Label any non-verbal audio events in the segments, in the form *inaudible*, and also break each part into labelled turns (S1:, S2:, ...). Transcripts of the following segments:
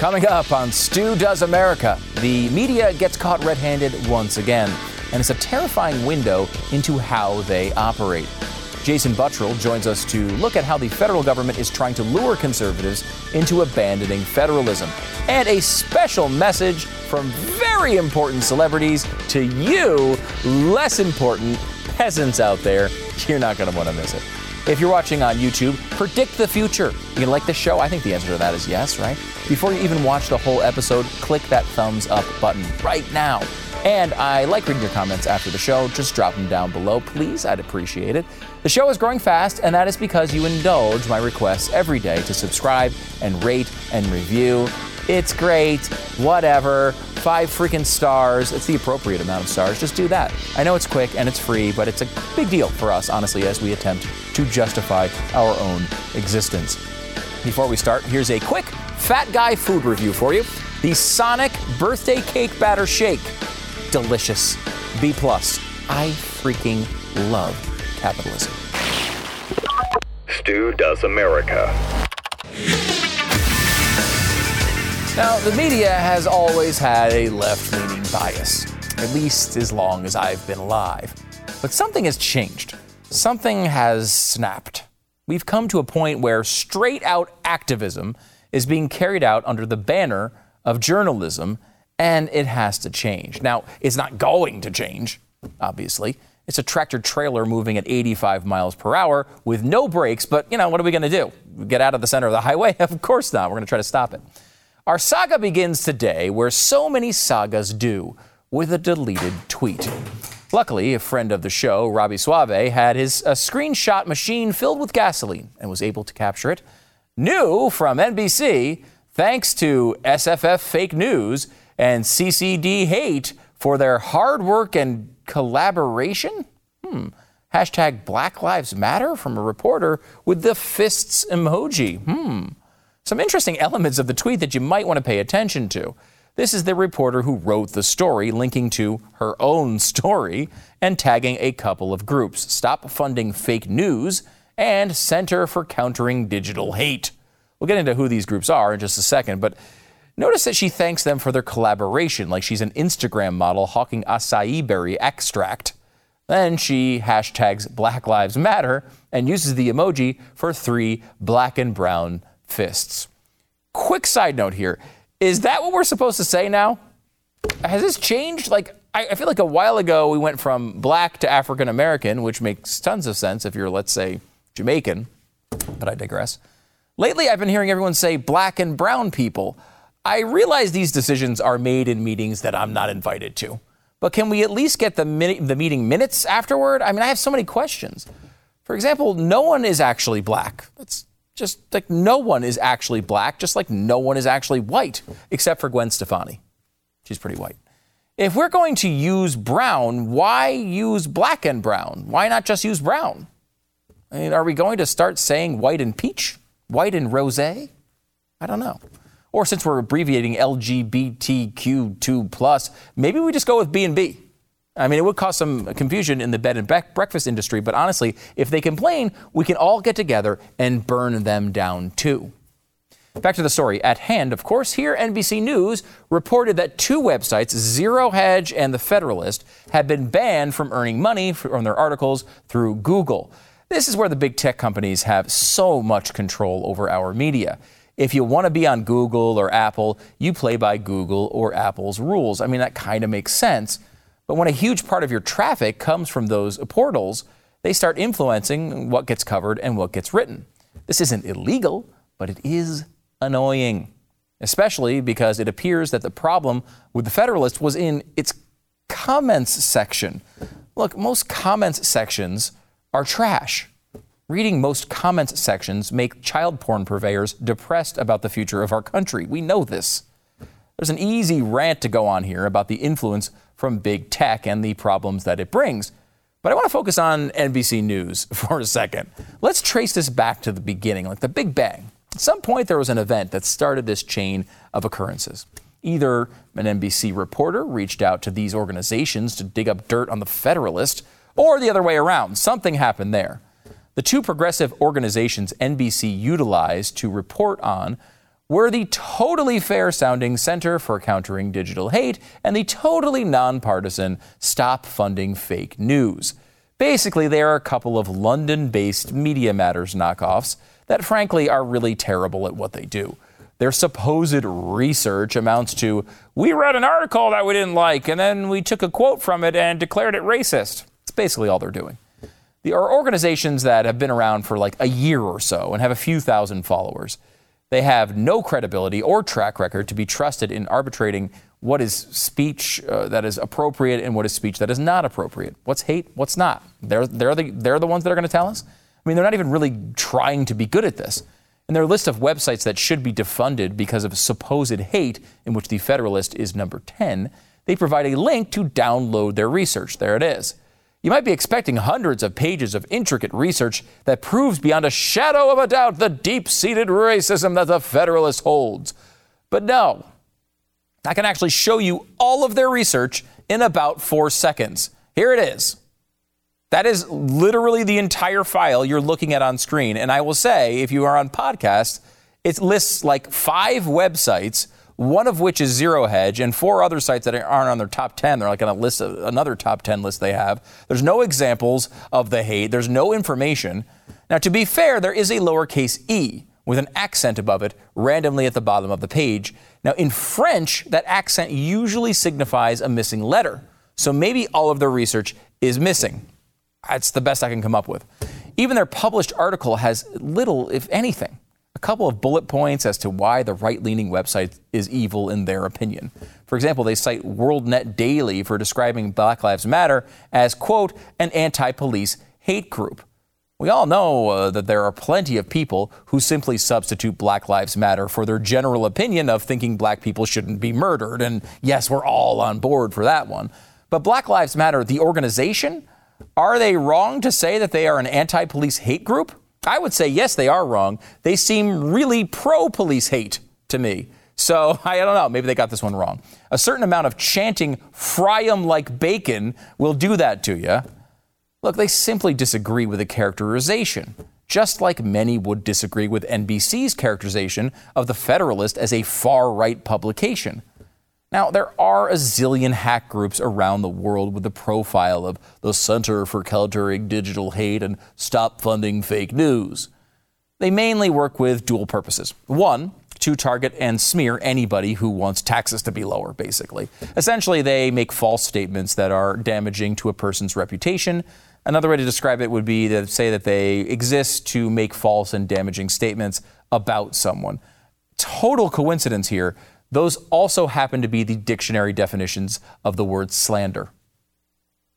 S1: Coming up on Stu Does America, the media gets caught red handed once again, and it's a terrifying window into how they operate. Jason Buttrill joins us to look at how the federal government is trying to lure conservatives into abandoning federalism. And a special message from very important celebrities to you, less important peasants out there. You're not going to want to miss it. If you're watching on YouTube, predict the future. You like the show? I think the answer to that is yes, right? Before you even watch the whole episode, click that thumbs up button right now. And I like reading your comments after the show. Just drop them down below, please. I'd appreciate it. The show is growing fast, and that is because you indulge my requests every day to subscribe and rate and review. It's great, whatever. Five freaking stars. It's the appropriate amount of stars. Just do that. I know it's quick and it's free, but it's a big deal for us, honestly, as we attempt to justify our own existence. Before we start, here's a quick fat guy food review for you. The Sonic birthday cake batter shake. Delicious. B plus. I freaking love capitalism.
S2: Stu Does America.
S1: Now, the media has always had a left leaning bias, at least as long as I've been alive. But something has changed. Something has snapped. We've come to a point where straight out activism is being carried out under the banner of journalism, and it has to change. Now, it's not going to change, obviously. It's a tractor trailer moving at 85 miles per hour with no brakes, but you know, what are we going to do? Get out of the center of the highway? *laughs* Of course not. We're going to try to stop it. Our saga begins today, where so many sagas do, with a deleted tweet. Luckily, a friend of the show, Robby Soave, had his a screenshot machine filled with gasoline and was able to capture it. New from NBC, thanks to SFF fake news and CCD hate for their hard work and collaboration. Hmm. Hashtag Black Lives Matter from a reporter with the fists emoji. Hmm. Some interesting elements of the tweet that you might want to pay attention to. This is the reporter who wrote the story, linking to her own *laughs* story and tagging a couple of groups Stop Funding Fake News and Center for Countering Digital Hate. We'll get into who these groups are in just a second, but notice that she thanks them for their collaboration, like she's an Instagram model hawking acai berry extract. Then she hashtags Black Lives Matter and uses the emoji for three black and brown fists. Quick side note here is that what we're supposed to say now? Has this changed? Like, I, I feel like a while ago we went from black to African American, which makes tons of sense if you're, let's say, Jamaican, but I digress. Lately, I've been hearing everyone say black and brown people. I realize these decisions are made in meetings that I'm not invited to, but can we at least get the, the meeting minutes afterward? I mean, I have so many questions. For example, no one is actually black. That's just like no one is actually black, just like no one is actually white, except for Gwen Stefani. She's pretty white. If we're going to use brown, why use black and brown? Why not just use brown? I mean, are we going to start saying white and peach? White and rose? I don't know. Or since we're abbreviating LGBTQ2 plus, maybe we just go with B and B. I mean, it would cause some confusion in the bed and breakfast industry, but honestly, if they complain, we can all get together and burn them down too. Back to the story at hand, of course, here NBC News reported that two websites, Zero Hedge and The Federalist, had been banned from earning money from their articles through Google. This is where the big tech companies have so much control over our media. If you want to be on Google or Apple, you play by Google or Apple's rules. I mean, that kind of makes sense. But when a huge part of your traffic comes from those portals, they start influencing what gets covered and what gets written. This isn't illegal, but it is annoying, especially because it appears that the problem with the Federalist was in its comments section. Look, most comments sections are trash. Reading most comments sections make child porn purveyors depressed about the future of our country. We know this. There's an easy rant to go on here about the influence from big tech and the problems that it brings. But I want to focus on NBC News *laughs* for a second. Let's trace this back to the beginning, like the Big Bang. At some point, there was an event that started this chain of occurrences. Either an NBC reporter reached out to these organizations to dig up dirt on the Federalist, or the other way around. Something happened there. The two progressive organizations NBC utilized to report on We're the totally fair sounding Center for Countering Digital Hate and the totally nonpartisan Stop Funding Fake News. Basically, they are a couple of London based Media Matters knockoffs that, frankly, are really terrible at what they do. Their supposed research amounts to we read an article that we didn't like, and then we took a quote from it and declared it racist. It's basically all they're doing. There are organizations that have been around for like a year or so and have a few thousand followers. They have no credibility or track record to be trusted in arbitrating what is speech uh, that is appropriate and what is speech that is not appropriate. What's hate? What's not? They're, they're, the, they're the ones that are going to tell us. I mean, they're not even really trying to be good at this. In their list of websites that should be defunded because of supposed hate, in which the Federalist is number 10, they provide a link to download their research. There it is. You might be expecting hundreds of pages of intricate research that proves beyond a shadow of a doubt the deep seated racism that the Federalist holds. But no, I can actually show you all of their research in about four seconds. Here it is. That is literally the entire file you're looking at on screen. And I will say, if you are on podcast, it lists like five websites one of which is Zero Hedge, and four other sites that aren't on their top 10. They're like on a list, of, another top 10 list they have. There's no examples of the hate, there's no information. Now, to be fair, there is a lowercase e with an accent above it randomly at the bottom of the page. Now, in French, that accent usually signifies a missing letter. So maybe all of their research is missing. That's the best I can come up with. Even their published article has little, if anything couple of bullet points as to why the right leaning website is evil in their opinion. For example, they cite WorldNet Daily for describing Black Lives Matter as, quote, an anti police hate group. We all know uh, that there are plenty of people who simply substitute Black Lives Matter for their general opinion of thinking black people shouldn't be murdered. And yes, we're all on board for that one. But Black Lives Matter, the organization, are they wrong to say that they are an anti police hate group? I would say, yes, they are wrong. They seem really pro police hate to me. So *laughs* I don't know. Maybe they got this one wrong. A certain amount of chanting, fry 'em like bacon, will do that to you. Look, they simply disagree with the characterization, just like many would disagree with NBC's characterization of The Federalist as a far right publication. Now, there are a zillion hack groups around the world with the profile of the Center for Countering Digital Hate and Stop Funding Fake News. They mainly work with dual purposes. One, to target and smear anybody who wants taxes to be lower, basically. Essentially, they make false statements that are damaging to a person's reputation. Another way to describe it would be to say that they exist to make false and damaging statements about someone. Total coincidence here those also happen to be the dictionary definitions of the word slander.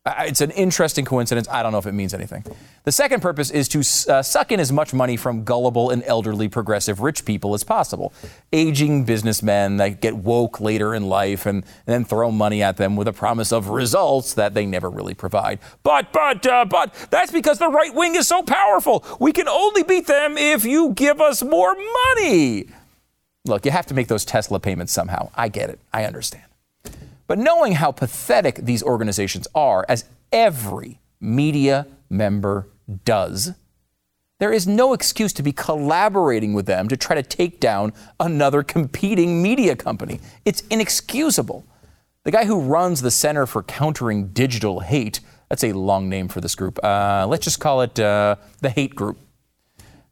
S1: It's an interesting coincidence. I don't know if it means anything. The second purpose is to uh, suck in as much money from gullible and elderly progressive rich people as possible. Aging businessmen that get woke later in life and, and then throw money at them with a promise of results that they never really provide. But, but, uh, but, that's because the right wing is so powerful. We can only beat them if you give us more money. Look, you have to make those Tesla payments somehow. I get it. I understand. But knowing how pathetic these organizations are, as every media member does, there is no excuse to be collaborating with them to try to take down another competing media company. It's inexcusable. The guy who runs the Center for Countering Digital Hate, that's a long name for this group. Uh, let's just call it uh, the Hate Group.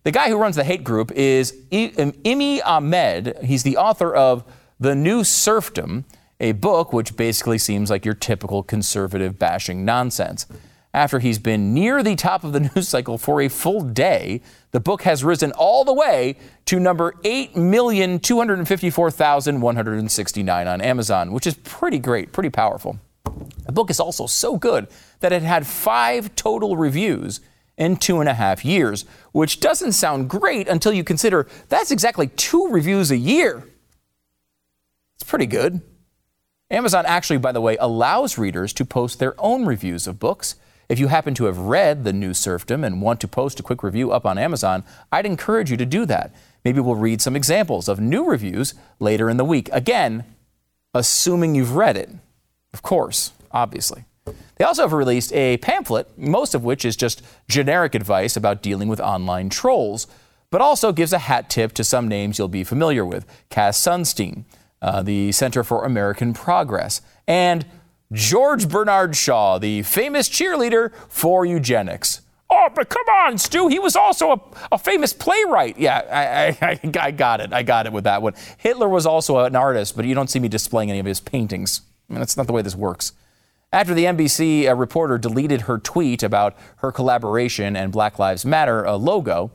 S1: The guy who runs the hate group is um, Imi Ahmed. He's the author of The New Serfdom, a book which basically seems like your typical conservative bashing nonsense. After he's been near the top of the *laughs* news cycle for a full day, the book has risen all the way to number 8,254,169 on Amazon, which is pretty great, pretty powerful. The book is also so good that it had five total reviews in two and a half years, which doesn't sound great until you consider that's exactly two reviews a year. It's pretty good. Amazon actually, by the way, allows readers to post their own reviews of books. If you happen to have read The New Serfdom and want to post a quick review up on Amazon, I'd encourage you to do that. Maybe we'll read some examples of new reviews later in the week. Again, assuming you've read it. Of course, obviously. They also have released a pamphlet, most of which is just generic advice about dealing with online trolls. but also gives a hat tip to some names you'll be familiar with Cass Sunstein, uh, the Center for American Progress, and George Bernard Shaw, the famous cheerleader for eugenics. Oh, but come on, Stu. He was also a, a famous playwright. Yeah, I, I, I, got it. I got it with that one. Hitler was also an artist, but you don't see me displaying any of his paintings. I mean, that's not the way this works. After the NBC uh, reporter deleted her tweet about her collaboration and Black Lives Matter uh, logo,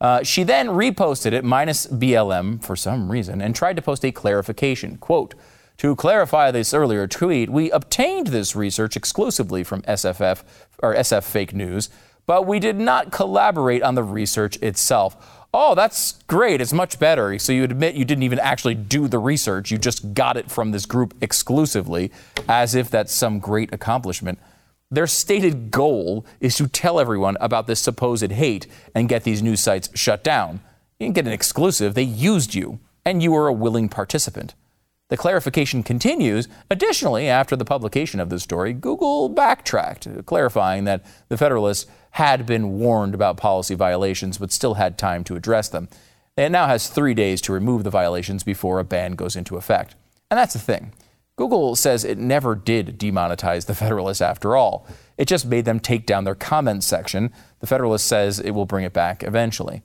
S1: uh, she then reposted it minus BLM for some reason and tried to post a clarification. Quote, to clarify this earlier tweet, we obtained this research exclusively from SFF or SF Fake News, but we did not collaborate on the research itself. Oh, that's great. It's much better. So you admit you didn't even actually do the research. You just got it from this group exclusively, as if that's some great accomplishment. Their stated goal is to tell everyone about this supposed hate and get these news sites shut down. You didn't get an exclusive, they used you, and you were a willing participant. The clarification continues. Additionally, after the publication of this story, Google backtracked, clarifying that the Federalists had been warned about policy violations but still had time to address them. It now has three days to remove the violations before a ban goes into effect. And that's the thing. Google says it never did demonetize the *laughs* Federalists after all. It just made them take down their comments section. The Federalist says it will bring it back eventually.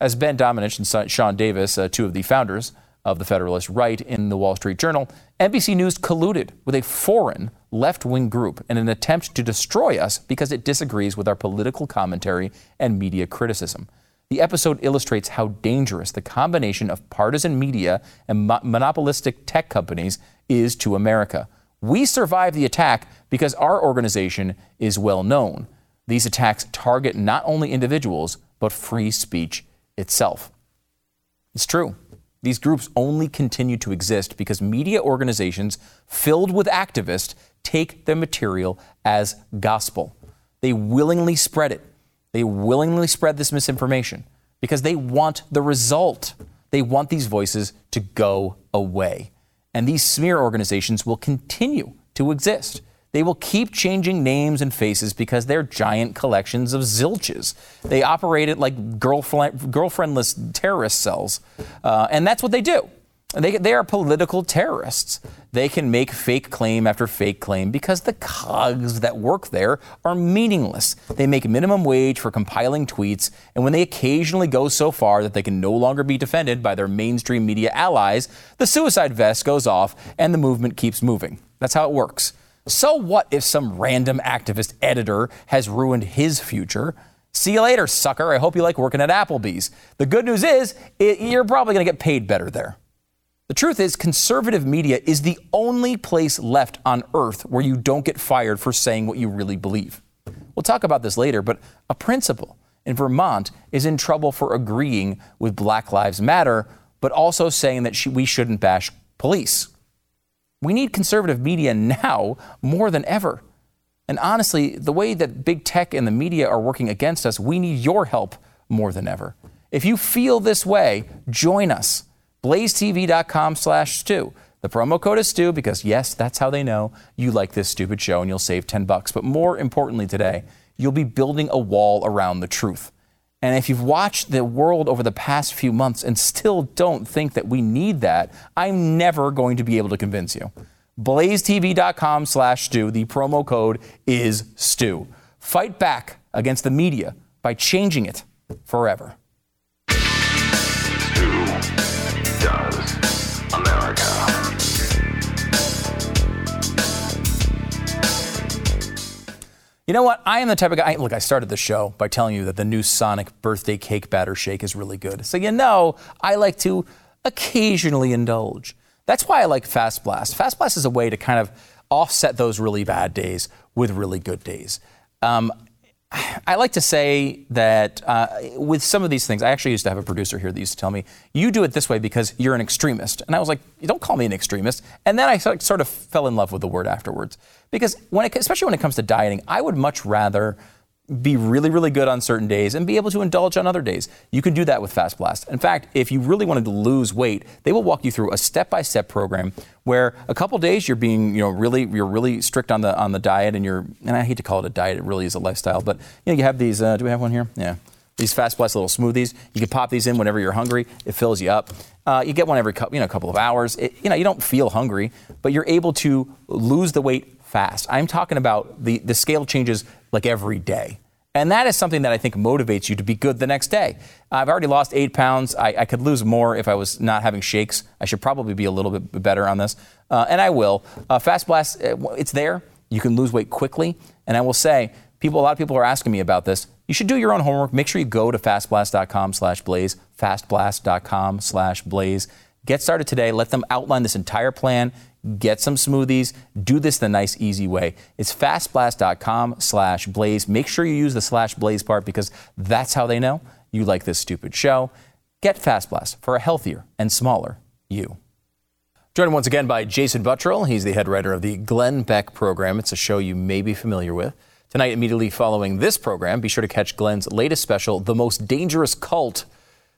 S1: As Ben Domenech and Sean Davis, uh, two of the founders, of the Federalist write in the Wall Street Journal NBC News colluded with a foreign left wing group in an attempt to destroy us because it disagrees with our political commentary and media criticism. The episode illustrates how dangerous the combination of partisan media and mo- monopolistic tech companies is to America. We survive the attack because our organization is well known. These attacks target not only individuals, but free speech itself. It's true. These groups only continue to exist because media organizations filled with activists take their material as gospel. They willingly spread it. They willingly spread this misinformation because they want the result. They want these voices to go away. And these smear organizations will continue to exist. They will keep changing names and faces because they're giant collections of zilches. They operate it like girlfriend, girlfriendless terrorist cells. Uh, and that's what they do. They, they are political terrorists. They can make fake claim after fake claim because the cogs that work there are meaningless. They make minimum wage for compiling tweets, and when they occasionally go so far that they can no longer be defended by their mainstream media allies, the suicide vest goes off and the movement keeps moving. That's how it works. So what if some random activist editor has ruined his future? See you later, sucker. I hope you like working at Applebee's. The good news is, it, you're probably going to get paid better there. The truth is, conservative media is the only place left on earth where you don't get fired for saying what you really believe. We'll talk about this later, but a principal in Vermont is in trouble for agreeing with Black Lives Matter, but also saying that she, we shouldn't bash police. We need conservative media now more than ever. And honestly, the way that big tech and the media are working against us, we need your help more than ever. If you feel this way, join us. blazetv.com slash Stu. The promo code is Stu because yes, that's how they know you like this stupid show and you'll save 10 bucks. But more importantly today, you'll be building a wall around the truth. And if you've watched the world over the past few months and still don't think that we need that, I'm never going to be able to convince you. BlazeTV.com slash Stu. The promo code is Stu. Fight back against the media by changing it forever. You know what? I am the type of guy. Look, I started the show by telling you that the new Sonic birthday cake batter shake is really good. So you know, I like to occasionally indulge. That's why I like Fast Blast. Fast Blast is a way to kind of offset those really bad days with really good days. Um, *sighs* I like to say that uh, with some of these things, I actually used to have a producer here that used to tell me, you do it this way because you're an extremist. And I was like, don't call me an extremist. And then I sort of fell in love with the word afterwards. Because when it, especially when it comes to dieting, I would much rather be really, really good on certain days and be able to indulge on other days. You can do that with Fast Blast. In fact, if you really wanted to lose weight, they will walk you through a step-by-step program where a couple days you're being, you know, really, you're really strict on the on the diet, and you're, and I hate to call it a diet, it really is a lifestyle, but you know, you have these. Uh, do we have one here? Yeah. These Fast Blast little smoothies, you can pop these in whenever you're hungry. It fills you up. Uh, you get one every cou- you know couple of hours. It, you know you don't feel hungry, but you're able to lose the weight fast. I'm talking about the the scale changes like every day. And that is something that I think motivates you to be good the next day. I've already lost eight pounds. I, I could lose more if I was not having shakes. I should probably be a little bit better on this, uh, and I will. Uh, Fast Blast, uh, it's there. You can lose weight quickly, and I will say, people. A lot of people are asking me about this. You should do your own homework. Make sure you go to fastblast.com slash blaze, fastblast.com slash blaze. Get started today. Let them outline this entire plan. Get some smoothies. Do this the nice, easy way. It's fastblast.com slash blaze. Make sure you use the slash blaze part because that's how they know you like this stupid show. Get Fast Blast for a healthier and smaller you. Joined once again by Jason Buttrill. He's the head writer of the Glenn Beck program. It's a show you may be familiar with. Tonight, immediately following this program, be sure to catch Glenn's latest special, The Most Dangerous Cult.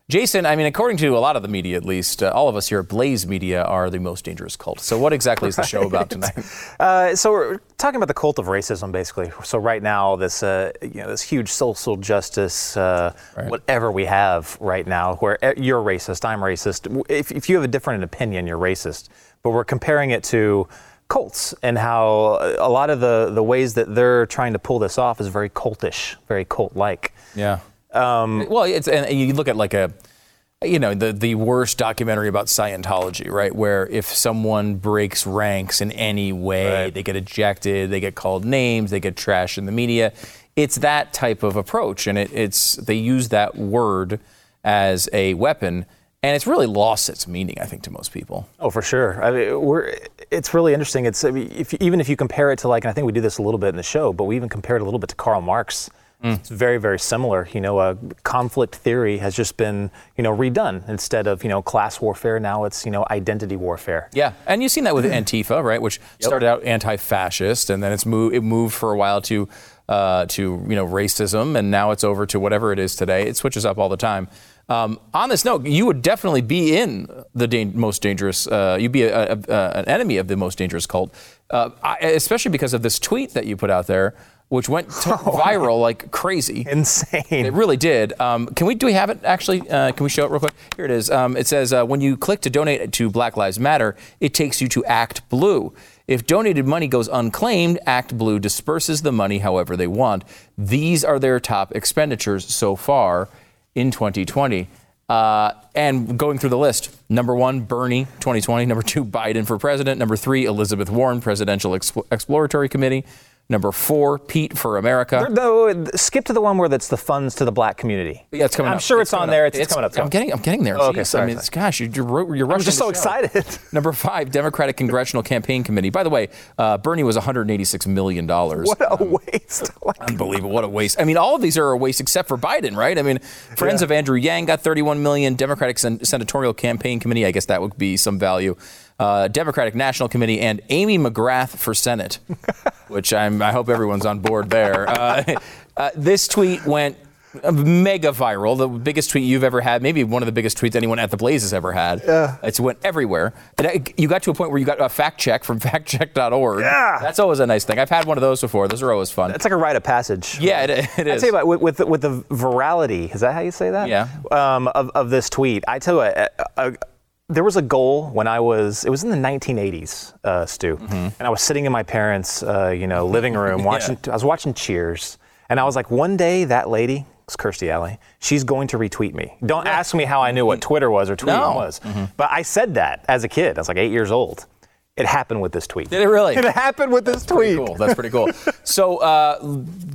S1: Jason, I mean, according to a lot of the media, at least, uh, all of us here at Blaze Media are the most dangerous cult. So, what exactly is the show about *laughs* tonight?
S3: Uh, so we're talking about the cult of racism, basically. So right now, this uh, you know this huge social justice, uh,
S1: Right.
S3: whatever we have right now, where e- you're racist, I'm racist. If, if you have a different opinion, you're racist. But we're comparing it to cults and how a lot of the the ways that they're trying to pull this off is very cultish, very cult-like.
S1: Yeah. Um, well, it's and you look at like a, you know, the the worst documentary about Scientology, right? Where if someone breaks ranks in any way,
S3: Right.
S1: they get ejected, they get called names, they get trashed in the media. It's that type of approach, and it, it's they use that word as a weapon, and it's really lost its meaning, I think, to most people.
S3: Oh, for sure. I mean, we're. It's really interesting. It's I mean, if, even if you compare it to like, and I think we do this a little bit in the show, but we even compare it a little bit to Karl Marx. It's very, very similar. You know, uh, conflict theory has just been, you know, redone. Instead of, you know, class warfare, now it's, you know, identity warfare.
S1: Yeah, and you've seen that with *clears throat* Antifa, right? Which started out anti-fascist, and then it's moved. It moved for a while to uh, to you know racism, and now it's over to whatever it is today. It switches up all the time. Um, on this note, you would definitely be in the dan- most dangerous. Uh, you'd be a, a, a, an enemy of the most dangerous cult, uh, I, especially because of this tweet that you put out there, which went *laughs* to viral like crazy.
S3: Insane.
S1: It really did. Um, can we? Do we have it actually? Uh, can we show it real quick? Here it is. Um, it says uh, when you click to donate to Black Lives Matter, it takes you to Act Blue. If donated money goes unclaimed, Act Blue disperses the money however they want. These are their top expenditures so far in 2020. Uh, and going through the list, number one, Bernie, 2020. Number two, Biden for president. Number three, Elizabeth Warren, Presidential Expl- Exploratory Committee. Number four, Pete for America.
S3: No, skip to the one where that's the funds to the black community.
S1: Yeah, it's coming up.
S3: I'm
S1: up.
S3: sure it's, on
S1: coming
S3: there. It's, it's coming up.
S1: I'm getting, I'm getting there.
S3: Oh, okay,
S1: Jeez,
S3: sorry,
S1: I mean, it's, gosh, you're, you're, rushing.
S3: I'm just so
S1: show.
S3: excited. *laughs*
S1: Number five, Democratic Congressional Campaign Committee. By the way, uh, Bernie was 186 million dollars.
S3: what a waste. *laughs* Like,
S1: Unbelievable! What a waste. I mean, all of these are a waste except for Biden, right? I mean, Friends of Andrew Yang got 31 million. Democratic Sen- Senatorial Campaign Committee. I guess that would be some value. Uh, Democratic National Committee and Amy McGrath for Senate, *laughs* which I'm. I hope everyone's on board there. Uh, *laughs* uh, this tweet went mega viral, the biggest tweet you've ever had, maybe one of the biggest tweets anyone at the Blaze has ever had. Yeah. It's went everywhere. And I, you got to a point where you got a fact check from *laughs* factcheck.org.
S3: Yeah.
S1: That's always a nice thing. I've had one of those before. Those are always fun.
S3: it's like a rite of passage.
S1: yeah, it, it
S3: I
S1: is.
S3: tell you what, with, with, the- with the virality, is that how you say that?
S1: Yeah.
S3: Um, of, of this tweet, I tell you what, uh, uh, there was a goal when I was, it was in the 1980s, uh, Stu,
S1: Mm-hmm.
S3: and I was sitting in my parents' uh, you know, living room *laughs* watching, I was watching Cheers, and I was like, one day that lady, it's Kirstie Alley, she's going to retweet me. Don't ask me how I knew what Twitter was or tweeting
S1: No.
S3: was, but I said that as a kid. I was like eight years old. It happened with this tweet.
S1: Did it really?
S3: It happened with this tweet.
S1: Cool. That's pretty cool. *laughs* So, uh,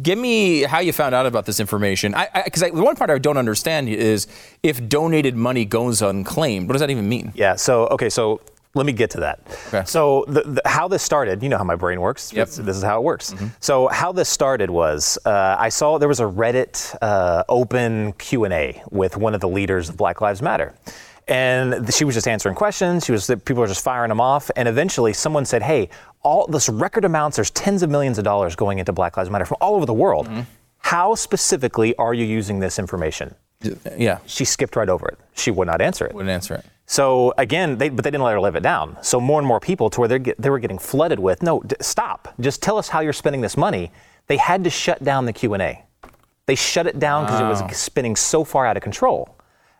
S1: give me how you found out about this information. Because I, the one part I don't understand is if donated money goes unclaimed. What does that even mean?
S3: Yeah. So okay. So let me get to that.
S1: Okay.
S3: So the, the, how this started, you know how my brain works.
S1: Yep.
S3: This, this is how it works. So how this started was uh, I saw there was a Reddit uh, open Q and A with one of the leaders of Black Lives Matter. And she was just answering questions. She was people were just firing them off, and eventually someone said, "Hey, all this record amounts. There's tens of millions of dollars going into Black Lives Matter from all over the world. Mm-hmm. How specifically are you using this information?"
S1: Yeah.
S3: She skipped right over it. She would not answer it.
S1: Wouldn't answer it.
S3: So again, they, but they didn't let her live it down. So more and more people, to where they they were getting flooded with, no, d- stop. Just tell us how you're spending this money. They had to shut down the Q and A. They shut it down because it was spinning so far out of control.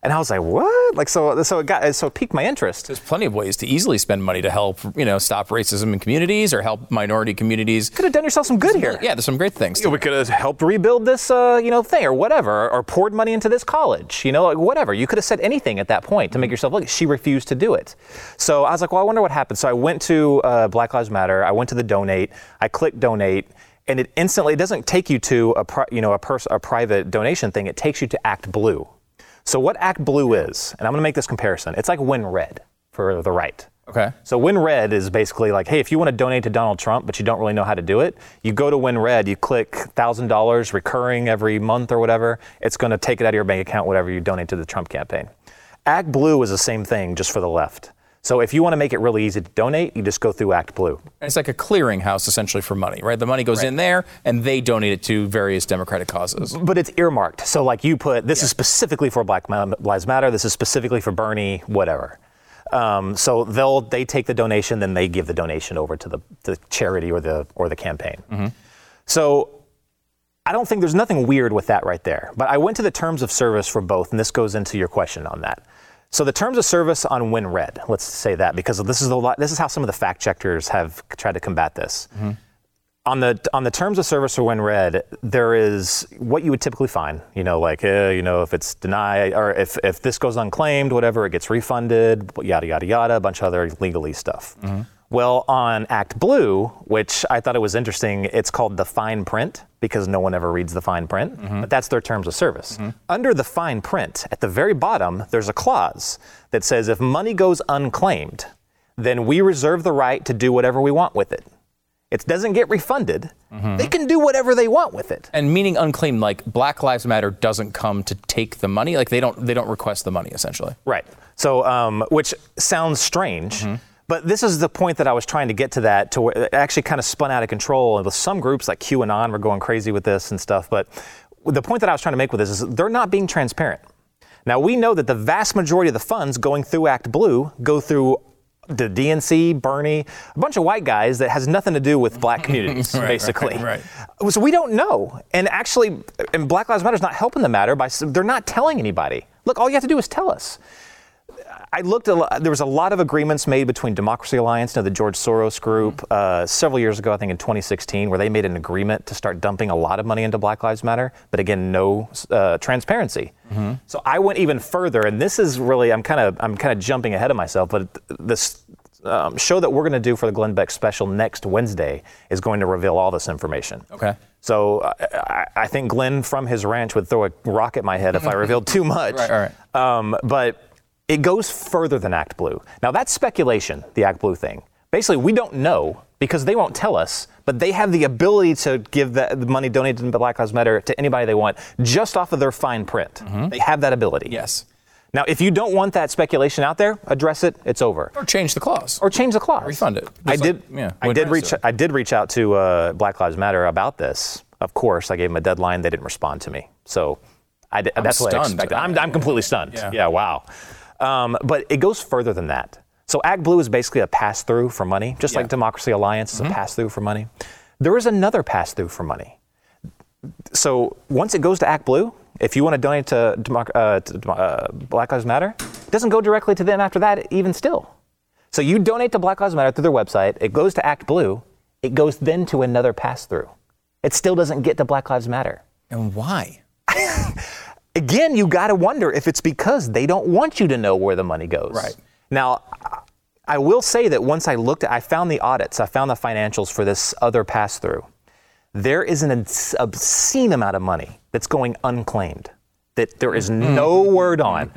S3: And I was like, what? Like, so, so it got, so it piqued my interest.
S1: There's plenty of ways to easily spend money to help, you know, stop racism in communities or help minority communities.
S3: Could have done yourself some good here.
S1: Yeah, there's some great things.
S3: You know, we could have helped rebuild this, uh, you know, thing or whatever, or poured money into this college, you know, like whatever. You could have said anything at that point to make yourself look. She refused to do it. So I was like, well, I wonder what happened. So I went to uh, Black Lives Matter. I went to the donate. I clicked donate, and it instantly it doesn't take you to a, pri- you know, a, pers- a private donation thing. It takes you to Act Blue. So what Act Blue is, and I'm going to make this comparison. It's like Win Red for the right.
S1: Okay.
S3: So Win Red is basically like, hey, if you want to donate to Donald Trump, but you don't really know how to do it, you go to Win Red, you click thousand dollars recurring every month or whatever. It's going to take it out of your bank account, whatever you donate to the Trump campaign. Act Blue is the same thing, just for the left. So if you want to make it really easy to donate, you just go through Act Blue.
S1: It's like a clearinghouse essentially for money, right? The money goes in there and they donate it to various democratic causes.
S3: But it's earmarked. So like you put, this is specifically for Black Lives Matter. This is specifically for Bernie, whatever. Um, so they'll they take the donation, then they give the donation over to the, the charity or the or the campaign. So I don't think there's nothing weird with that right there. But I went to the terms of service for both, and this goes into your question on that. So the terms of service on WinRed, let's say that because this is a lot, this is how some of the fact checkers have tried to combat this. On the on the terms of service for WinRed, there is what you would typically find. You know, like uh, you know, if it's denied or if if this goes unclaimed, whatever, it gets refunded, yada yada yada, a bunch of other legalese stuff. Well, on Act Blue, which I thought it was interesting, it's called the fine print because no one ever reads the fine print, mm-hmm. but that's their terms of service. Mm-hmm. Under the fine print, at the very bottom, there's a clause that says if money goes unclaimed, then we reserve the right to do whatever we want with it. It doesn't get refunded. Mm-hmm. They can do whatever they want with it.
S1: And meaning unclaimed, like Black Lives Matter doesn't come to take the money. Like they don't they don't request the money essentially.
S3: Right. So, um, which sounds strange, but this is the point that I was trying to get to that, to where it actually kind of spun out of control. And with some groups like QAnon were going crazy with this and stuff. But the point that I was trying to make with this is they're not being transparent. Now, we know that the vast majority of the funds going through Act Blue go through the DNC, Bernie, a bunch of white guys that has nothing to do with black *laughs* communities,
S1: Right,
S3: basically.
S1: right, right.
S3: So we don't know. And actually, and Black Lives Matter is not helping the matter by, they're not telling anybody. Look, all you have to do is tell us. I looked. A lot, there was a lot of agreements made between Democracy Alliance, you know, the George Soros group, uh, several years ago. I think in 2016, where they made an agreement to start dumping a lot of money into Black Lives Matter, but again, no uh, transparency. So I went even further, and this is really I'm kind of I'm kind of jumping ahead of myself, but this. Um, show that we're going to do for the Glenn Beck special next Wednesday is going to reveal all this information.
S1: Okay.
S3: So I, I, I think Glenn from his ranch would throw a rock at my head if I *laughs* revealed too much.
S1: Right, all right.
S3: Um, but it goes further than Act Blue. Now that's speculation, the Act Blue thing. Basically, we don't know because they won't tell us, but they have the ability to give the, the money donated to Black Lives Matter to anybody they want just off of their fine print. They have that ability.
S1: Yes.
S3: Now, if you don't want that speculation out there, address it. It's over.
S1: Or change the clause.
S3: Or change the clause.
S1: refund it.
S3: I
S1: Just
S3: did.
S1: like- yeah,
S3: I did reach. I did reach out to uh, Black Lives Matter about this. Of course, I gave them a deadline. They didn't respond to me. So, I did, that's what I expected. I'm, I'm completely stunned.
S1: Yeah.
S3: Yeah. wow. Um, but it goes further than that. So, Act Blue is basically a pass through for money, just like Democracy Alliance is a pass through for money. There is another pass through for money. So once it goes to Act Blue, if you want to donate to, Democ- uh, to uh, Black Lives Matter, it doesn't go directly to them after that, even still. So you donate to Black Lives Matter through their website, it goes to Act Blue, it goes then to another pass through. It still doesn't get to Black Lives Matter.
S1: And why? *laughs*
S3: Again, you got to wonder if it's because they don't want you to know where the money goes.
S1: Right.
S3: Now, I will say that once I looked at, I found the audits, I found the financials for this other pass through. There is an obscene amount of money that's going unclaimed that there is mm. no word on.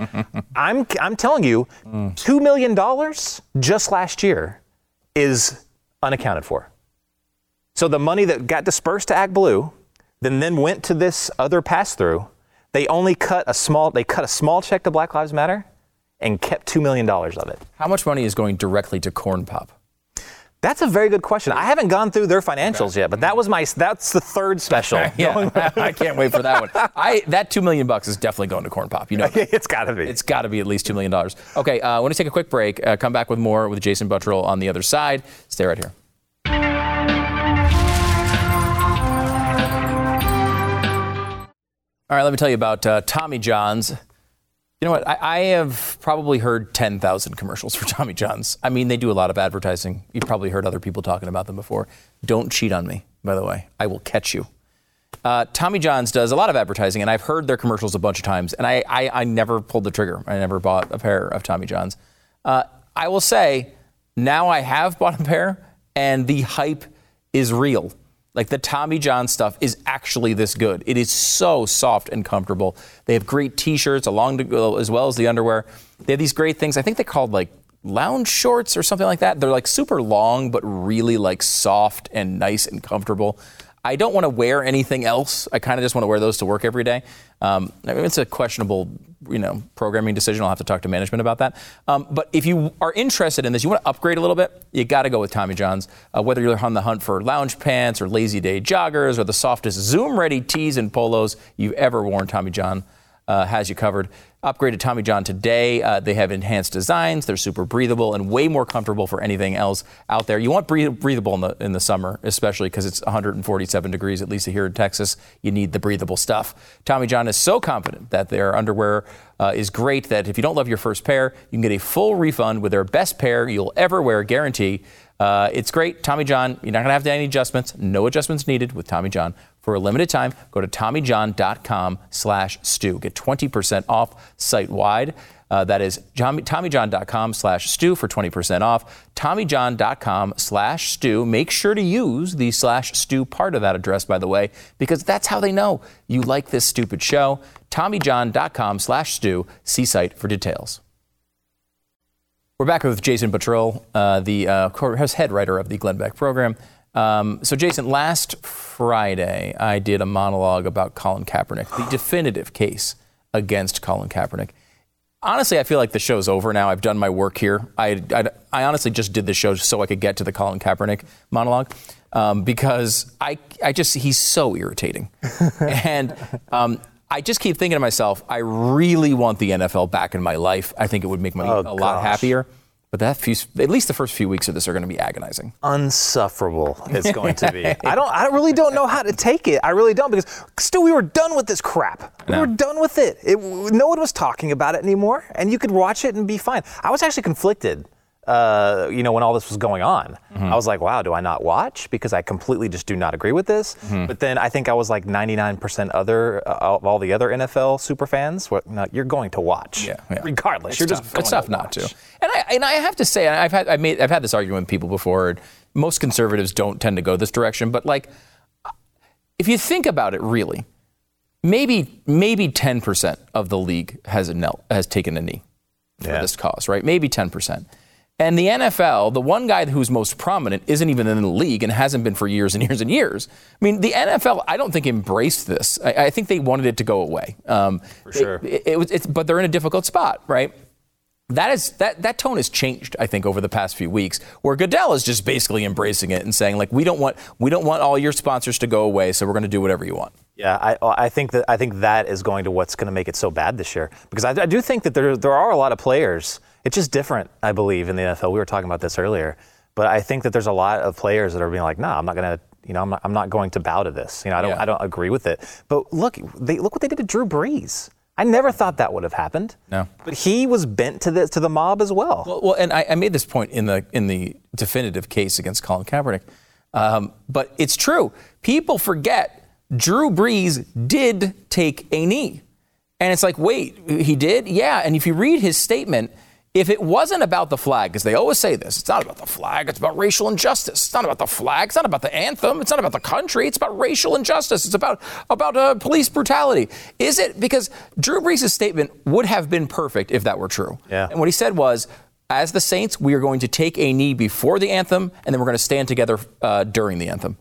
S3: *laughs* I'm, I'm telling you, mm. $2 million just last year is unaccounted for. So the money that got dispersed to Act Blue, then then went to this other pass through, they only cut a small they cut a small check to Black Lives Matter and kept two million dollars of it.
S1: How much money is going directly to Corn Pop?
S3: That's a very good question. I haven't gone through their financials yet, but that was my that's the third special. *laughs*
S1: Yeah, I can't wait for that one. I that two million bucks is definitely going to Corn Pop. You know, *laughs*
S3: it's got to be.
S1: it's got to be at least two million dollars. Okay, uh, I want to take a quick break. Uh, come back with more with Jason Buttrill on the other side. Stay right here. All right, let me tell you about uh, Tommy John's. You know what? I, I have probably heard 10,000 commercials for *laughs* Tommy John's. I mean, they do a lot of advertising. You've probably heard other people talking about them before. Don't cheat on me, by the way. I will catch you. Uh, Tommy John's does a lot of advertising, and I've heard their commercials a bunch of times, and I, I, I never pulled the trigger. I never bought a pair of Tommy John's. Uh, I will say, now I have bought a pair, and the hype is real. Like the Tommy John stuff is actually this good. It is so soft and comfortable. They have great T-shirts along to go as well as the underwear. They have these great things. I think they're called like lounge shorts or something like that. They're like super long but really like soft and nice and comfortable. I don't want to wear anything else. I kind of just want to wear those to work every day. Um, I mean, it's a questionable, you know, programming decision. I'll have to talk to management about that. Um, but if you are interested in this, you want to upgrade a little bit, you got to go with Tommy John's. Uh, whether you're on the hunt for lounge pants or lazy day joggers or the softest Zoom-ready tees and polos you've ever worn, Tommy John uh, has you covered. Upgraded Tommy John today. Uh, they have enhanced designs. They're super breathable and way more comfortable for anything else out there. You want breath- breathable in the in the summer, especially because it's 147 degrees at least here in Texas. You need the breathable stuff. Tommy John is so confident that their underwear uh, is great that if you don't love your first pair, you can get a full refund with their best pair you'll ever wear guarantee. Uh, it's great. Tommy John, you're not to have to any adjustments. No adjustments needed with Tommy John. For a limited time, go to TommyJohn.com slash Stu. Get 20% off site-wide. Uh, that is TommyJohn.com slash Stu for 20% off. TommyJohn.com slash Stu. Make sure to use the slash Stu part of that address, by the way, because that's how they know you like this stupid show. TommyJohn.com slash Stu. See site for details. We're back with Jason Buttrill, uh, the uh, head writer of the Glenn Beck program. Um, so, Jason, last Friday I did a monologue about Colin Kaepernick, the definitive case against Colin Kaepernick. Honestly, I feel like the show's over now. I've done my work here. I, I, I honestly just did the show so I could get to the Colin Kaepernick monologue um, because I, I just, he's so irritating. *laughs* and um, I just keep thinking to myself, I really want the NFL back in my life. I think it would make me
S3: Oh,
S1: a lot happier. But that few, at least the first few weeks of this are going to be agonizing.
S3: Unsufferable it's *laughs* going to be. I don't. I really don't know how to take it. I really don't because still we were done with this crap. We were done with it. it. No one was talking about it anymore, and you could watch it and be fine. I was actually conflicted. Uh, you know, when all this was going on, I was like, "Wow, do I not watch?" Because I completely just do not agree with this. But then I think I was like 99% other uh, of all the other NFL super fans. What? No, you're going to watch,
S1: Yeah, yeah.
S3: regardless.
S1: It's
S3: you're
S1: tough.
S3: just
S1: it's tough
S3: to
S1: not to. And I and I have to say, and I've had I made I've had this argument with people before. Most conservatives don't tend to go this direction, but like, if you think about it, really, maybe maybe ten percent of the league has a knelt, has taken a knee for
S3: Yeah.
S1: this cause, right? Maybe ten percent. And the NFL, the one guy who's most prominent, isn't even in the league and hasn't been for years and years and years. I mean, the NFL, I don't think embraced this. I, I think they wanted it to go away. Um, for
S3: sure.
S1: It, it was, it's, but they're in a difficult spot, right? That is that that tone has changed, I think, over the past few weeks, where Goodell is just basically embracing it and saying, like, we don't want we don't want all your sponsors to go away, so we're going to do whatever you want.
S3: Yeah, I, I think that I think that is going to what's going to make it so bad this year because I, I do think that there there are a lot of players. It's just different, I believe, in the NFL. We were talking about this earlier, but I think that there's a lot of players that are being like, "Nah, I'm not going to." You know, I'm not, I'm not going to bow to this. You know, I don't,
S1: Yeah.
S3: I don't agree with it. But look, they, look what they did to Drew Brees. I never thought that would have happened.
S1: No.
S3: But he was bent to the to the mob as well.
S1: Well, well and I, I made this point in the in the definitive case against Colin Kaepernick, um, but it's true. People forget Drew Brees did take a knee, and it's like, wait, he did? Yeah. And if you read his statement. If it wasn't about the flag, because they always say this, it's not about the flag, it's about racial injustice. It's not about the flag, it's not about the anthem, it's not about the country, it's about racial injustice. It's about about uh, police brutality. Is it? Because Drew Brees' statement would have been perfect if that were true.
S3: Yeah.
S1: And what he said was, as the Saints, we are going to take a knee before the anthem, and then we're going to stand together uh, during the anthem.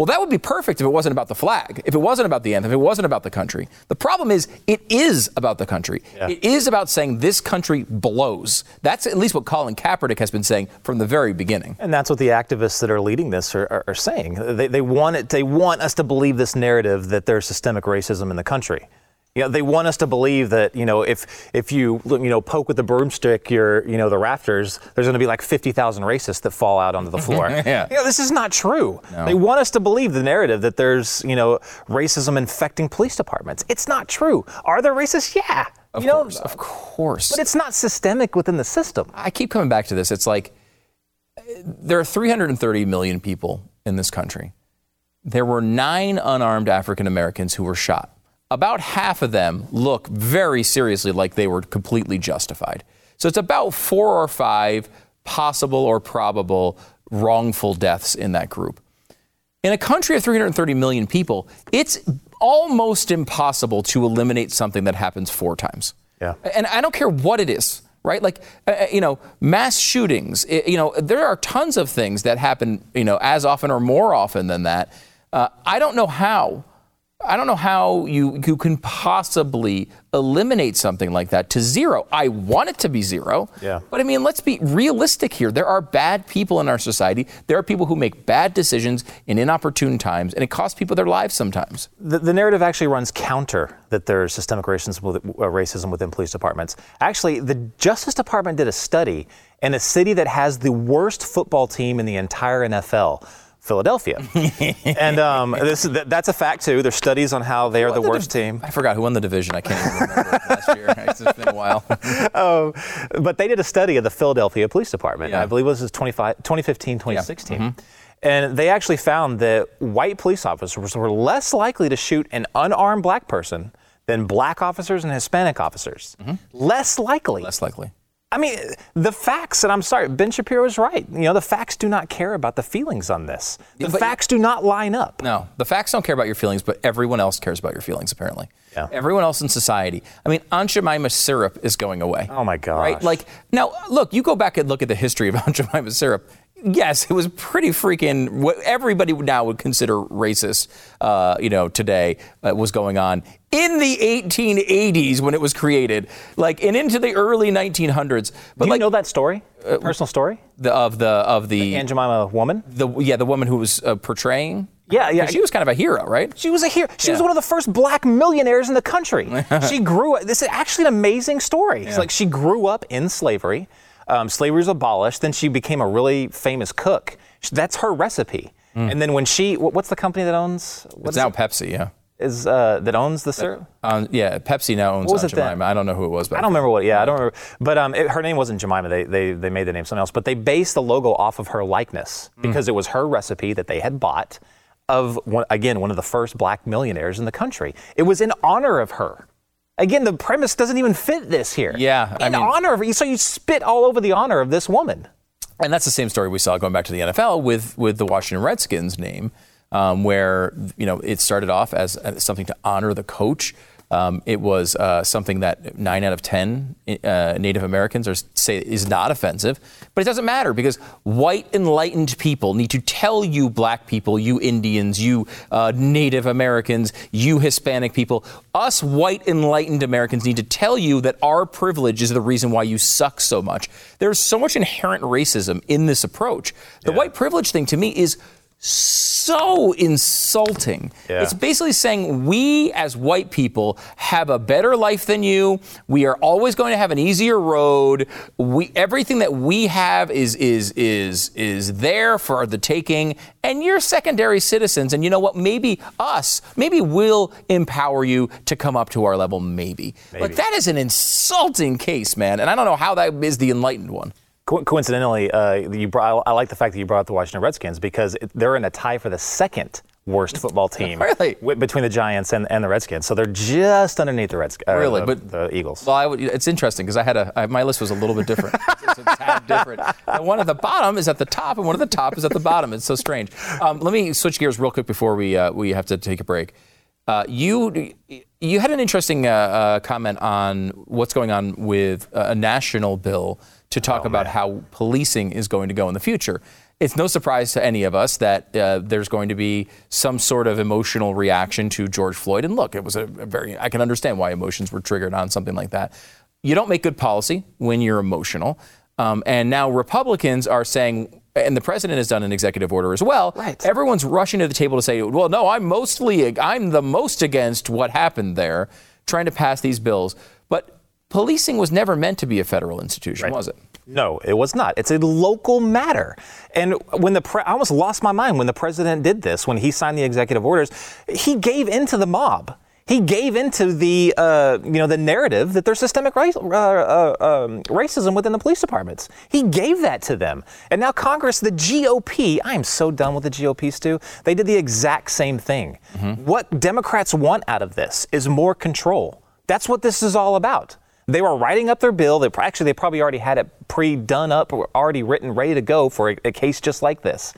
S1: Well, that would be perfect if it wasn't about the flag, if it wasn't about the anthem, if it wasn't about the country. The problem is, it is about the country. It is about saying this country blows. That's at least what Colin Kaepernick has been saying from the very beginning.
S3: And that's what the activists that are leading this are, are, are saying. They, they want it. They want us to believe this narrative that there's systemic racism in the country. You know, they want us to believe that you know if if you you know poke with the broomstick your you know the rafters, there's going to be like 50,000 racists that fall out onto the floor. *laughs*
S1: Yeah.
S3: You know, this is not true. They want us to believe the narrative that there's you know racism infecting police departments. It's not true. Are there racists? Yeah.
S1: Of
S3: you know,
S1: course, of course.
S3: but it's not systemic within the system.
S1: I keep coming back to this. It's like there are 330 million people in this country. There were nine unarmed African Americans who were shot. About half of them look very seriously like they were completely justified. So it's about four or five possible or probable wrongful deaths in that group. In a country of 330 million people, it's almost impossible to eliminate something that happens four times.
S3: Yeah.
S1: And I don't care what it is, right? Like, uh, uh, you know, mass shootings, you know, there are tons of things that happen, you know, as often or more often than that. Uh, I don't know how. I don't know how you, you can possibly eliminate something like that to zero. I want it to be zero.
S3: Yeah.
S1: But I mean, let's be realistic here. There are bad people in our society. There are people who make bad decisions in inopportune times, and it costs people their lives sometimes.
S3: The, the narrative actually runs counter that there's systemic racism, with, uh, racism within police departments. Actually, the Justice Department did a study in a city that has the worst football team in the entire NFL. Philadelphia, *laughs* and um, this, that, that's a fact too. There's studies on how they are the worst team.
S1: I forgot who won the division. I can't even remember last year. It's been a while.
S3: Um, *laughs* but they did a study of the Philadelphia Police Department.
S1: Yeah.
S3: I believe it was 25, 2015, 2016. And they actually found that white police officers were less likely to shoot an unarmed black person than black officers and Hispanic officers. Less likely.
S1: Less likely.
S3: I mean, the facts, and I'm sorry, Ben Shapiro is right. You know, the facts do not care about the feelings on this. The
S1: but-
S3: facts do not line up.
S1: No, the facts don't care about your feelings, but everyone else cares about your feelings, apparently.
S3: Yeah.
S1: Everyone else in society. I mean, Aunt Jemima syrup is going away.
S3: Oh, my God.
S1: Right? Like, now, look, you go back and look at the history of *laughs* Aunt Jemima syrup. Yes, it was pretty freaking, what everybody now would consider racist, uh, you know, today uh, was going on in the 1880s when it was created, like, and into the early 1900s. But
S3: Do you
S1: like,
S3: know that story? Personal story?
S1: the, of the, of the,
S3: Aunt Jemima woman?
S1: the, yeah, the woman who was uh, portraying.
S3: Yeah, yeah.
S1: She was kind of a hero, right?
S3: She was a hero. She was one of the first black millionaires in the country. *laughs* she grew up. This is actually an amazing story. It's like she grew up in slavery. Um, slavery was abolished. Then she became a really famous cook. That's her recipe. And then when she, what's the company that owns? What
S1: Mm. It's now
S3: it?
S1: Pepsi, yeah.
S3: is uh, that owns the syrup?
S1: Um, yeah, Pepsi now owns Aunt
S3: it then?
S1: I don't know who it was, but
S3: I don't remember what. Yeah, I don't remember. But um, it, her name wasn't Jemima. They, they they made the name something else. But they based the logo off of her likeness
S1: Hmm.
S3: because it was her recipe that they had bought of one, again one of the first black millionaires in the country. It was in honor of her. Again, the premise doesn't even fit this here.
S1: Yeah, I
S3: in
S1: mean-
S3: honor of. So you spit all over the honor of this woman.
S1: and that's the same story we saw going back to the NFL with with the Washington Redskins name, um, where you know it started off as something to honor the coach. Um, it was uh, something that nine out of ten uh, Native Americans are say is not offensive, but it doesn't matter because white enlightened people need to tell you black people, you Indians, you uh, Native Americans, you Hispanic people, us white enlightened Americans need to tell you that our privilege is the reason why you suck so much. There's so much inherent racism in this approach. The white privilege thing to me is so insulting.
S3: Yeah.
S1: It's basically saying we as white people have a better life than you. We are always going to have an easier road. We everything that we have is is is is there for the taking and you're secondary citizens and you know what maybe us maybe we'll empower you to come up to our level maybe. Like that is an insulting case, man. And I don't know how that is the enlightened one.
S3: Co- coincidentally, uh, you brought, I like the fact that you brought up the Washington Redskins because it, they're in a tie for the second worst football team *laughs*
S1: Really?
S3: between the Giants and, and the Redskins. So they're just underneath the Redskins. Uh,
S1: Really?
S3: the,
S1: But-
S3: the Eagles.
S1: Well, I would, it's interesting because I had a I, my list was a little bit different. *laughs* it's a tad different. The one at the bottom is at the top, and one at the top is at the bottom. It's so strange. Um, let me switch gears real quick before we uh, we have to take a break. Uh, you you had an interesting uh, uh, comment on what's going on with a national bill to talk about how policing is going to go in the future. It's no surprise to any of us that uh, there's going to be some sort of emotional reaction to George Floyd. And look, it was a, a very, I can understand why emotions were triggered on something like that. You don't make good policy when you're emotional. Um, and now Republicans are saying, and the president has done an executive order as well.
S3: Right.
S1: Everyone's rushing to the table to say, well, no, I'm mostly, I'm the most against what happened there. trying to pass these bills. But policing was never meant to be a federal institution,
S3: Right.
S1: was it?
S3: No, it was not. It's a local matter. And when the pre- I almost lost my mind when the president did this, when he signed the executive orders, he gave into the mob. He gave into the uh, you know the narrative that there's systemic race, uh, uh, um, racism within the police departments. He gave that to them, and now Congress, the GOP. I am so done with the GOP, Stu. They did the exact same thing. What Democrats want out of this is more control. That's what this is all about. They were writing up their bill. They actually they probably already had it pre-done up or already written, ready to go for a, a case just like this.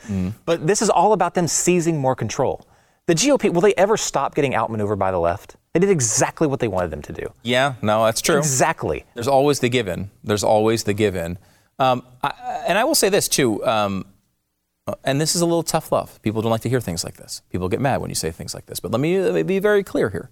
S3: But this is all about them seizing more control. The GOP will they ever stop getting outmaneuvered by the left? They did exactly what they wanted them to do.
S1: Yeah, no, that's true.
S3: Exactly.
S1: There's always the given. There's always the given. Um, I, and I will say this too. Um, uh, and this is a little tough love. People don't like to hear things like this. People get mad when you say things like this. But let me, let me be very clear here.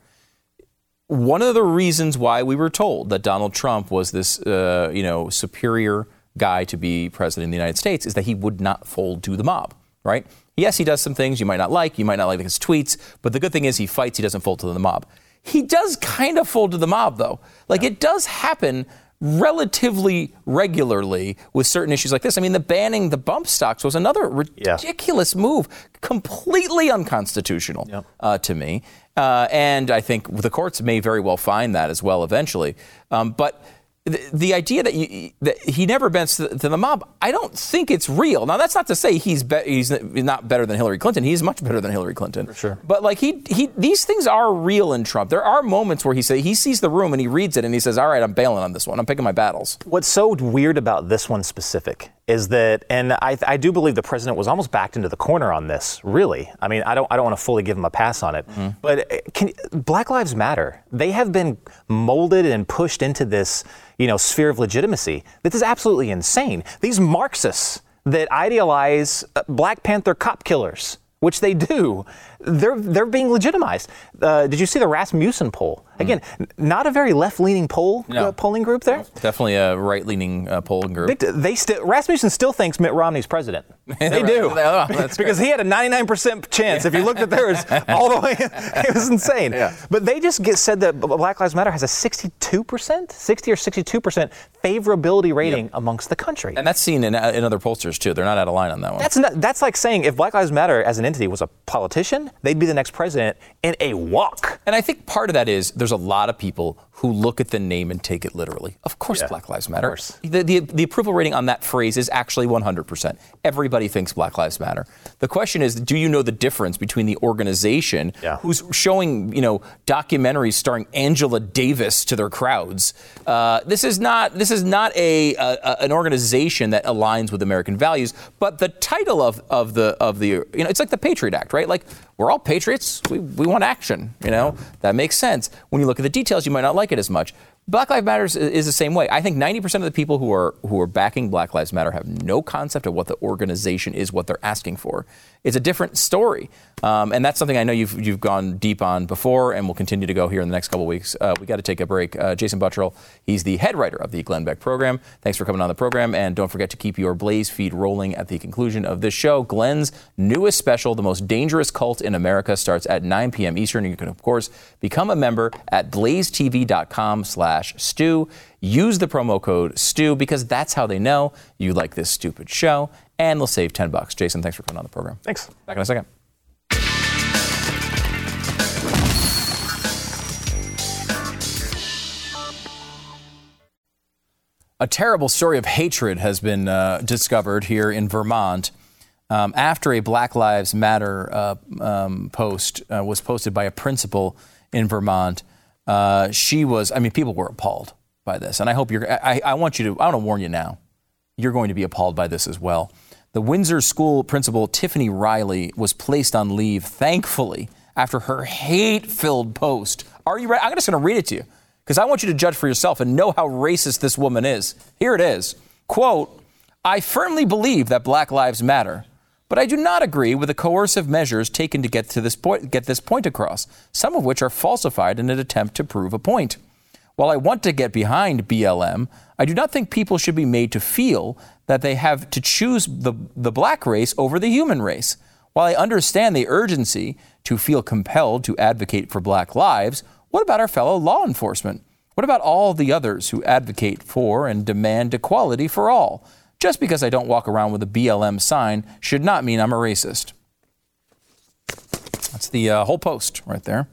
S1: One of the reasons why we were told that Donald Trump was this, uh, you know, superior guy to be president of the United States is that he would not fold to the mob, right? Yes, he does some things you might not like. You might not like his tweets, but the good thing is he fights. He doesn't fold to the mob. He does kind of fold to the mob, though. Like it does happen relatively regularly with certain issues like this. I mean, the banning the bump stocks was another
S3: Yeah.
S1: ridiculous move, completely unconstitutional uh, to me. Uh, and I think the courts may very well find that as well eventually. Um, but the, the idea that, you, that he never bends to the, to the mob, I don't think it's real. Now, that's not to say he's be, he's not better than Hillary Clinton. He's much better than Hillary Clinton. For
S3: sure.
S1: But like he, he, these things are real in Trump. There are moments where he say he sees the room and he reads it and he says, "All right, I'm bailing on this one. I'm picking my battles."
S3: What's so weird about this one specific is that, and I, I do believe the president was almost backed into the corner on this. Really, I mean, I don't, I don't want to fully give him a pass on it. But uh, can, Black Lives Matter. They have been molded and pushed into this, you know, sphere of legitimacy. This is absolutely insane. These Marxists that idealize uh, Black Panther cop killers. Which they do, they're they're being legitimized. Uh, did you see the Rasmussen poll? Again, n- not a very left-leaning poll
S1: No.
S3: uh, polling group there.
S1: Definitely a right-leaning uh, polling group.
S3: They, they still Rasmussen still thinks Mitt Romney's president. *laughs* They do. *laughs*
S1: That's *laughs*
S3: because he had a 99% chance. If you looked at theirs all the way, it was insane.
S1: Yeah.
S3: But they just get said that Black Lives Matter has a 62%, 60 or 62% favorability rating amongst the country.
S1: And that's seen in, uh, in other pollsters too. They're not out of line on that one.
S3: That's not, that's like saying if Black Lives Matter as an entity was a politician, they'd be the next president in a walk.
S1: And I think part of that is there's a lot of people who look at the name and take it literally. Of course,
S3: Yeah,
S1: Black Lives Matter. The, the, the approval rating on that phrase is actually 100%. Everybody thinks Black Lives Matter. The question is, do you know the difference between the organization
S3: Yeah.
S1: who's showing, you know, documentaries starring Angela Davis to their crowds? Uh, this is not this is not a, a, a- an organization that aligns with American values. But the title of, of the of the you know, it's like the Patriot Act, right? Like we're all patriots. We, we want action. You know that makes sense. When you look at the details, you might not like it as much. Black Lives Matter is, is the same way. I think 90% of the people who are who are backing Black Lives Matter have no concept of what the organization is, what they're asking for. It's a different story, um, and that's something I know you've you've gone deep on before, and will continue to go here in the next couple weeks. Uh, we got to take a break. Uh, Jason Buttrill, he's the head writer of the Glenn Beck program. Thanks for coming on the program, and don't forget to keep your Blaze feed rolling at the conclusion of this show. Glenn's newest special, "The Most Dangerous Cult in America," starts at 9 p.m. Eastern. You can, of course, become a member at blazetv.com slash stu. Use the promo code STU because that's how they know you like this stupid show, and they'll save 10 bucks. Jason, thanks for coming on the program.
S3: Thanks.
S1: Back in a second. A terrible story of hatred has been uh, discovered here in Vermont um, after a Black Lives Matter uh, um, post uh, was posted by a principal in Vermont. Uh, she was, I mean, people were appalled by this. And I hope you're, I, I want you to, I want to warn you now you're going to be appalled by this as well. The Windsor School principal, Tiffany Riley, was placed on leave, thankfully, after her hate filled post. Are you ready? I'm just going to read it to you because I want you to judge for yourself and know how racist this woman is. Here it is Quote, I firmly believe that Black Lives Matter. But I do not agree with the coercive measures taken to get to this point, get this point across, some of which are falsified in an attempt to prove a point. While I want to get behind BLM, I do not think people should be made to feel that they have to choose the, the black race over the human race. While I understand the urgency to feel compelled to advocate for black lives, What about our fellow law enforcement? What about all the others who advocate for and demand equality for all? Just because I don't walk around with a BLM sign should not mean I'm a racist. That's the uh, whole post right there.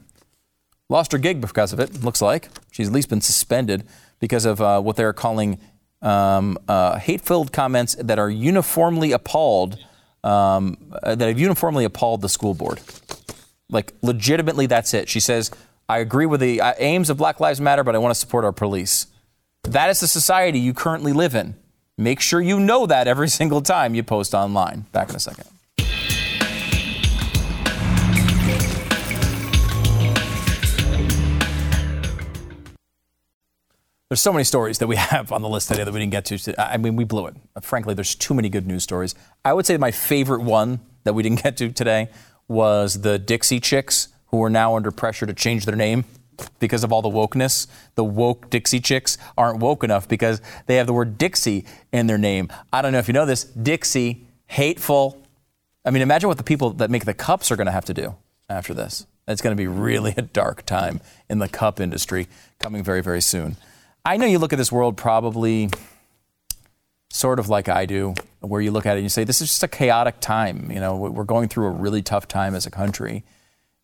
S1: Lost her gig because of it, looks like. She's at least been suspended because of uh, what they're calling um, uh, hate filled comments that are uniformly appalled, um, uh, that have uniformly appalled the school board. Like, legitimately, that's it. She says, I agree with the uh, aims of Black Lives Matter, but I want to support our police. That is the society you currently live in. Make sure you know that every *laughs* single time you post online. Back in a second. There's so many stories that we *laughs* have on the list today that we didn't get to. I mean, we blew it. Frankly, there's too many good news stories. I would say my favorite one that we didn't *laughs* get to today was the Dixie Chicks, who are now under pressure to change their name because of all the wokeness. The woke Dixie Chicks aren't woke enough because they have the word Dixie in their name. I don't know if you know this. Dixie, hateful. I mean, imagine what the people that make the cups are going to have to do after this. It's going to be really *laughs* a dark time in the cup industry coming very, very soon. I know you look at this world probably sort of like I do, where you look at it and you say, this is just a chaotic time. You know, we're going through a really tough time as a country.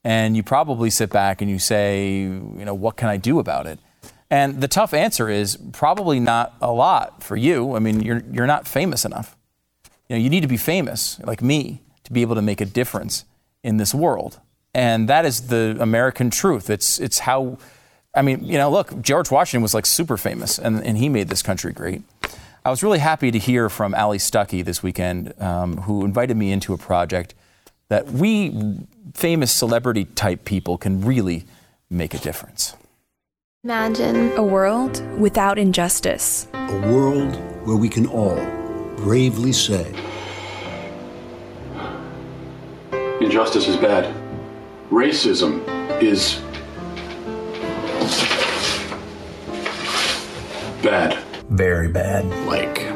S1: And you probably sit back and you say, you know, what can I do about it? And the tough answer is probably not a lot for you. I mean, you're, you're not famous enough. You know, you need to be famous, like me, to be able to make a difference in this world. And that is the American truth. It's, it's how I mean, you know, look, George Washington was like super famous, and, and he made this country great. I was really happy to hear from Allie Stuckey this weekend, um, who invited me into a project that we famous celebrity type people can really make a difference.
S4: Imagine
S5: a world without injustice,
S6: a world where we can all bravely say,
S7: Injustice is bad. Racism is bad.
S8: Very bad.
S9: Like,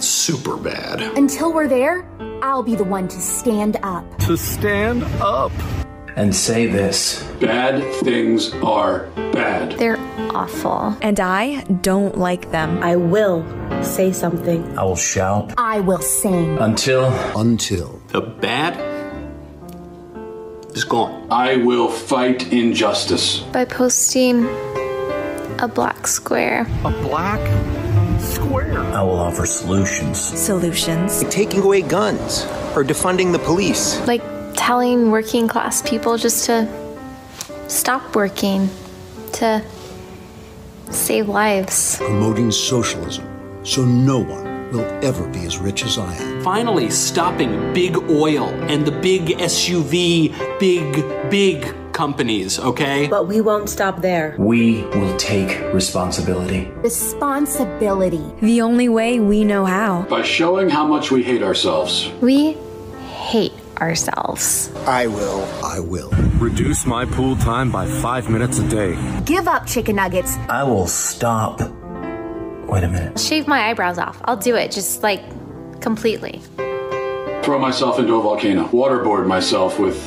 S9: super bad.
S10: Until we're there, I'll be the one to stand up.
S9: To stand up.
S8: And say this
S7: Bad things are bad.
S4: They're awful.
S5: And I don't like them.
S11: I will say something.
S8: I will shout.
S10: I will sing.
S8: Until.
S6: Until.
S9: The bad is gone.
S7: I will fight injustice.
S4: By posting a black square.
S9: A black square.
S8: I will offer solutions.
S5: Solutions.
S12: Like taking away guns or defunding the police.
S4: Like telling working class people just to stop working, to save lives.
S6: Promoting socialism so no one will ever be as rich as I am.
S13: Finally, stopping big oil and the big SUV, big, big companies, okay?
S11: But we won't stop there.
S8: We will take responsibility.
S10: Responsibility.
S5: The only way we know how.
S7: By showing how much we hate ourselves.
S4: We hate ourselves.
S12: I will.
S6: I will.
S9: Reduce my pool time by five minutes a day.
S10: Give up chicken nuggets.
S8: I will stop. Wait a minute.
S4: Shave my eyebrows off. I'll do it just like completely.
S7: Throw myself into a volcano. Waterboard myself with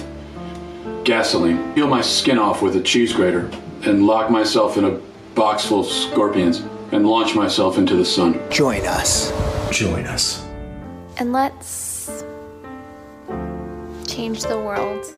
S7: gasoline. Peel my skin off with a cheese grater. And lock myself in a box full of scorpions. And launch myself into the sun.
S12: Join us.
S8: Join us.
S4: And let's change the world.